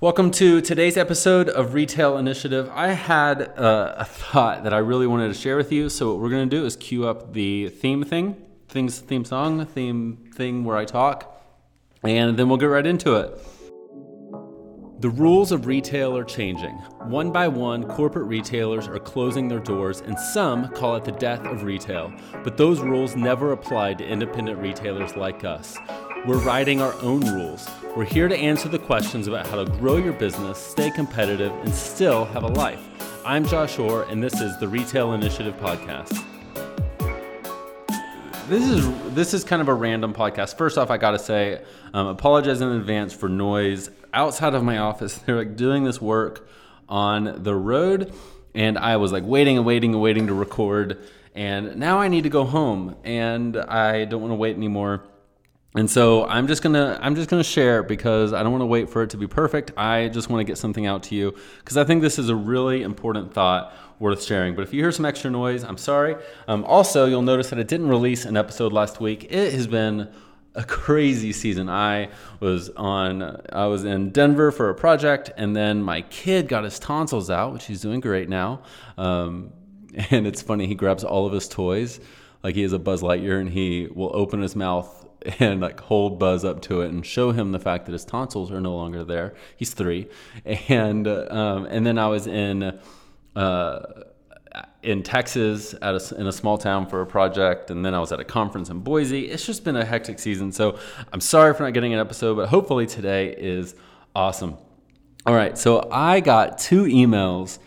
Welcome to today's episode of Retail Initiative. I had uh, a thought that I really wanted to share with you. So what we're going to do is cue up the theme thing, things theme song, theme thing where I talk, and then we'll get right into it. The rules of retail are changing. One by one, corporate retailers are closing their doors, and some call it the death of retail. But those rules never apply to independent retailers like us. We're writing our own rules. We're here to answer the questions about how to grow your business, stay competitive, and still have a life. I'm Josh Orr, and this is the Retail Initiative Podcast. This is this is kind of a random podcast. First off, I gotta say, um, apologize in advance for noise outside of my office. They're like doing this work on the road, and I was like waiting and waiting and waiting to record, and now I need to go home, and I don't want to wait anymore. And so I'm just gonna I'm just gonna share because I don't want to wait for it to be perfect. I just want to get something out to you because I think this is a really important thought worth sharing. But if you hear some extra noise, I'm sorry. Um, also, you'll notice that I didn't release an episode last week. It has been a crazy season. I was on I was in Denver for a project, and then my kid got his tonsils out, which he's doing great now. Um, and it's funny, he grabs all of his toys like he is a Buzz Lightyear, and he will open his mouth and like hold Buzz up to it and show him the fact that his tonsils are no longer there. He's three, and um, and then I was in uh, in Texas at a, in a small town for a project, and then I was at a conference in Boise. It's just been a hectic season, so I'm sorry for not getting an episode, but hopefully today is awesome. All right, so I got two emails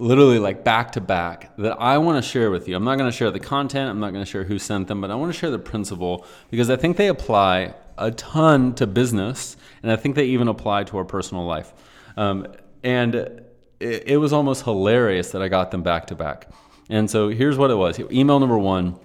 literally like back to back that I want to share with you. I'm not going to share the content, I'm not going to share who sent them, but I want to share the principle because I think they apply a ton to business and I think they even apply to our personal life. Um, and it, it was almost hilarious that I got them back to back. And so here's what it was email number one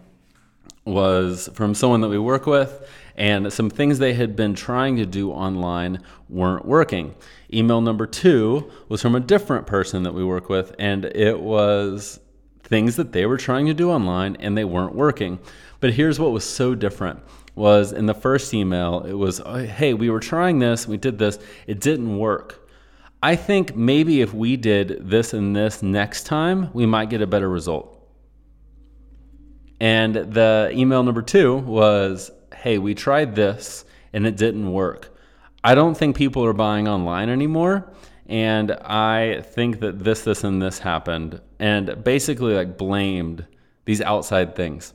was from someone that we work with, and some things they had been trying to do online weren't working. Email number two was from a different person that we work with, and it was things that they were trying to do online and they weren't working. But here's what was so different was in the first email, it was, oh, hey, we were trying this, we did this, it didn't work. I think maybe if we did this and this next time, we might get a better result. And the email number two was, hey, we tried this and it didn't work. I don't think people are buying online anymore. And I think that this, this, and this happened. And basically, like, blamed these outside things.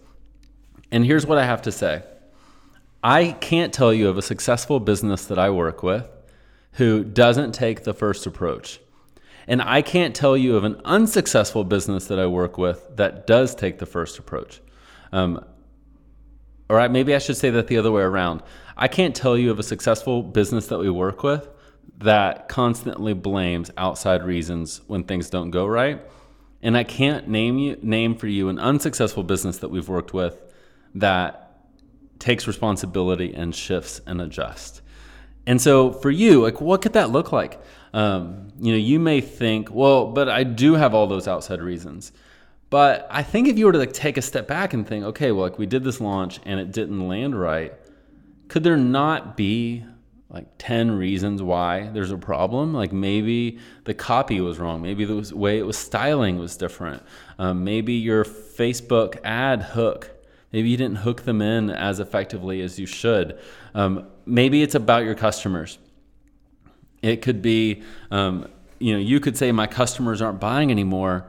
And here's what I have to say I can't tell you of a successful business that I work with who doesn't take the first approach. And I can't tell you of an unsuccessful business that I work with that does take the first approach. Um, all right, maybe I should say that the other way around. I can't tell you of a successful business that we work with that constantly blames outside reasons when things don't go right. And I can't name you name for you an unsuccessful business that we've worked with that takes responsibility and shifts and adjusts. And so for you, like what could that look like? Um, you know, you may think, well, but I do have all those outside reasons. But I think if you were to like take a step back and think, okay, well, like we did this launch and it didn't land right, could there not be like 10 reasons why there's a problem? Like maybe the copy was wrong. Maybe the way it was styling was different. Um, maybe your Facebook ad hook, maybe you didn't hook them in as effectively as you should. Um, maybe it's about your customers. It could be, um, you know, you could say my customers aren't buying anymore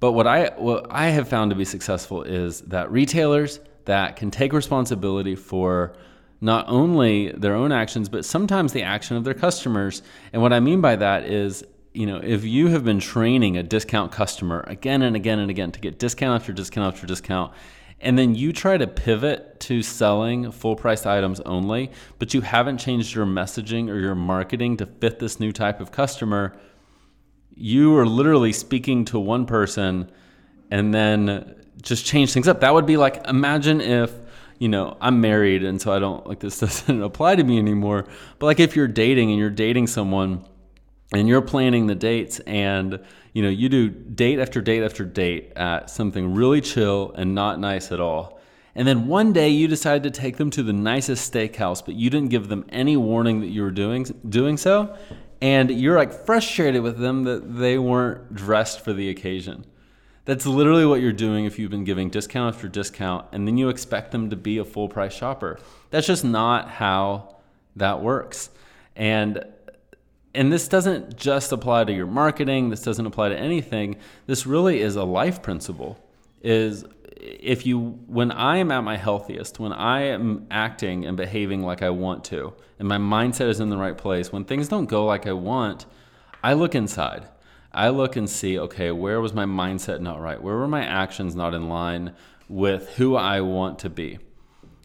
but what I what I have found to be successful is that retailers that can take responsibility for not only their own actions but sometimes the action of their customers. And what I mean by that is you know, if you have been training a discount customer again and again and again to get discount after discount after discount, and then you try to pivot to selling full price items only, but you haven't changed your messaging or your marketing to fit this new type of customer, you are literally speaking to one person and then just change things up. That would be like imagine if you know I'm married and so I don't like this doesn't apply to me anymore. But like if you're dating and you're dating someone and you're planning the dates and you know you do date after date after date at something really chill and not nice at all. And then one day you decide to take them to the nicest steakhouse, but you didn't give them any warning that you were doing doing so and you're like frustrated with them that they weren't dressed for the occasion. That's literally what you're doing if you've been giving discount after discount and then you expect them to be a full price shopper. That's just not how that works. And and this doesn't just apply to your marketing, this doesn't apply to anything. This really is a life principle. Is if you when I am at my healthiest, when I am acting and behaving like I want to, and my mindset is in the right place, when things don't go like I want, I look inside. I look and see, okay, where was my mindset not right? Where were my actions not in line with who I want to be?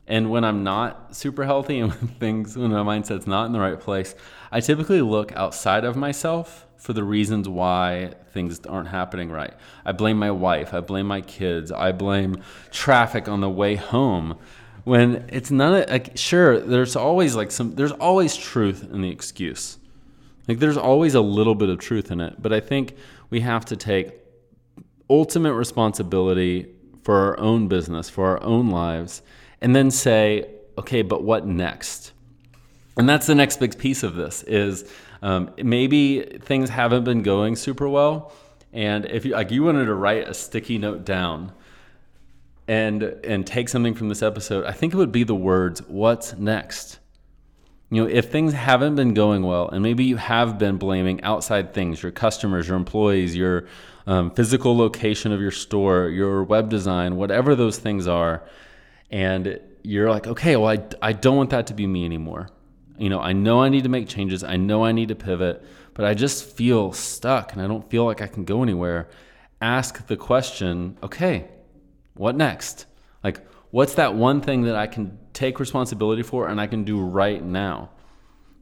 And when I'm not super healthy and when things, when my mindset's not in the right place, I typically look outside of myself for the reasons why things aren't happening right. I blame my wife, I blame my kids, I blame traffic on the way home. When it's none of, like, sure, there's always like some, there's always truth in the excuse. Like, there's always a little bit of truth in it. But I think we have to take ultimate responsibility for our own business, for our own lives, and then say, okay, but what next? And that's the next big piece of this is um, maybe things haven't been going super well, and if you like, you wanted to write a sticky note down and and take something from this episode, I think it would be the words "What's next." You know, if things haven't been going well, and maybe you have been blaming outside things, your customers, your employees, your um, physical location of your store, your web design, whatever those things are, and you're like, okay, well, I, I don't want that to be me anymore. You know, I know I need to make changes. I know I need to pivot, but I just feel stuck and I don't feel like I can go anywhere. Ask the question, okay, what next? Like, what's that one thing that I can take responsibility for and I can do right now?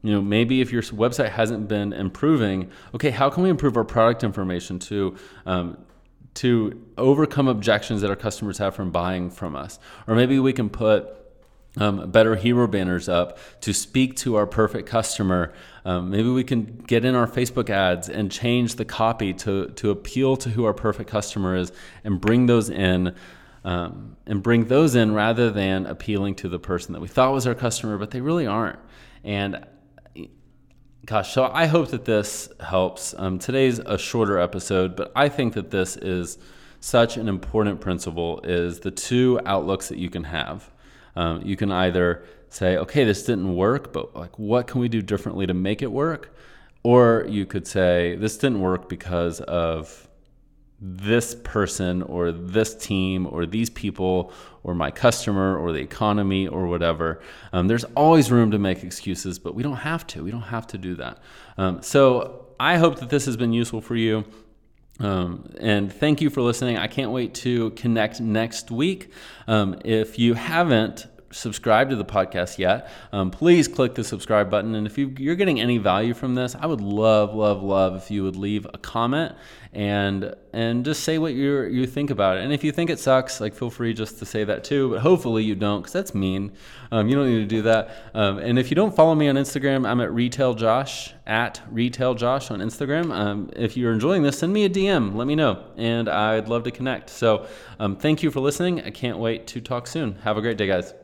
You know, maybe if your website hasn't been improving, okay, how can we improve our product information to um, to overcome objections that our customers have from buying from us? Or maybe we can put um, better hero banners up to speak to our perfect customer. Um, maybe we can get in our Facebook ads and change the copy to, to appeal to who our perfect customer is and bring those in. Um, and bring those in rather than appealing to the person that we thought was our customer, but they really aren't. And gosh, so I hope that this helps. Um, today's a shorter episode, but I think that this is such an important principle is the two outlooks that you can have. Um, you can either say, okay, this didn't work, but like, what can we do differently to make it work? Or you could say, this didn't work because of this person or this team or these people or my customer or the economy or whatever. Um, there's always room to make excuses, but we don't have to. We don't have to do that. Um, so I hope that this has been useful for you. Um, and thank you for listening. I can't wait to connect next week. Um, if you haven't subscribed to the podcast yet, um, please click the subscribe button. And if you, are getting any value from this, I would love, love, love if you would leave a comment and and just say what you you think about it. And if you think it sucks, like feel free just to say that too. But hopefully you don't, because that's mean. Um, you don't need to do that. Um, and if you don't follow me on Instagram, I'm at Retail Josh at Retail Josh on Instagram. Um, if you're enjoying this, send me a DM. Let me know, and I'd love to connect. So um, thank you for listening. I can't wait to talk soon. Have a great day, guys.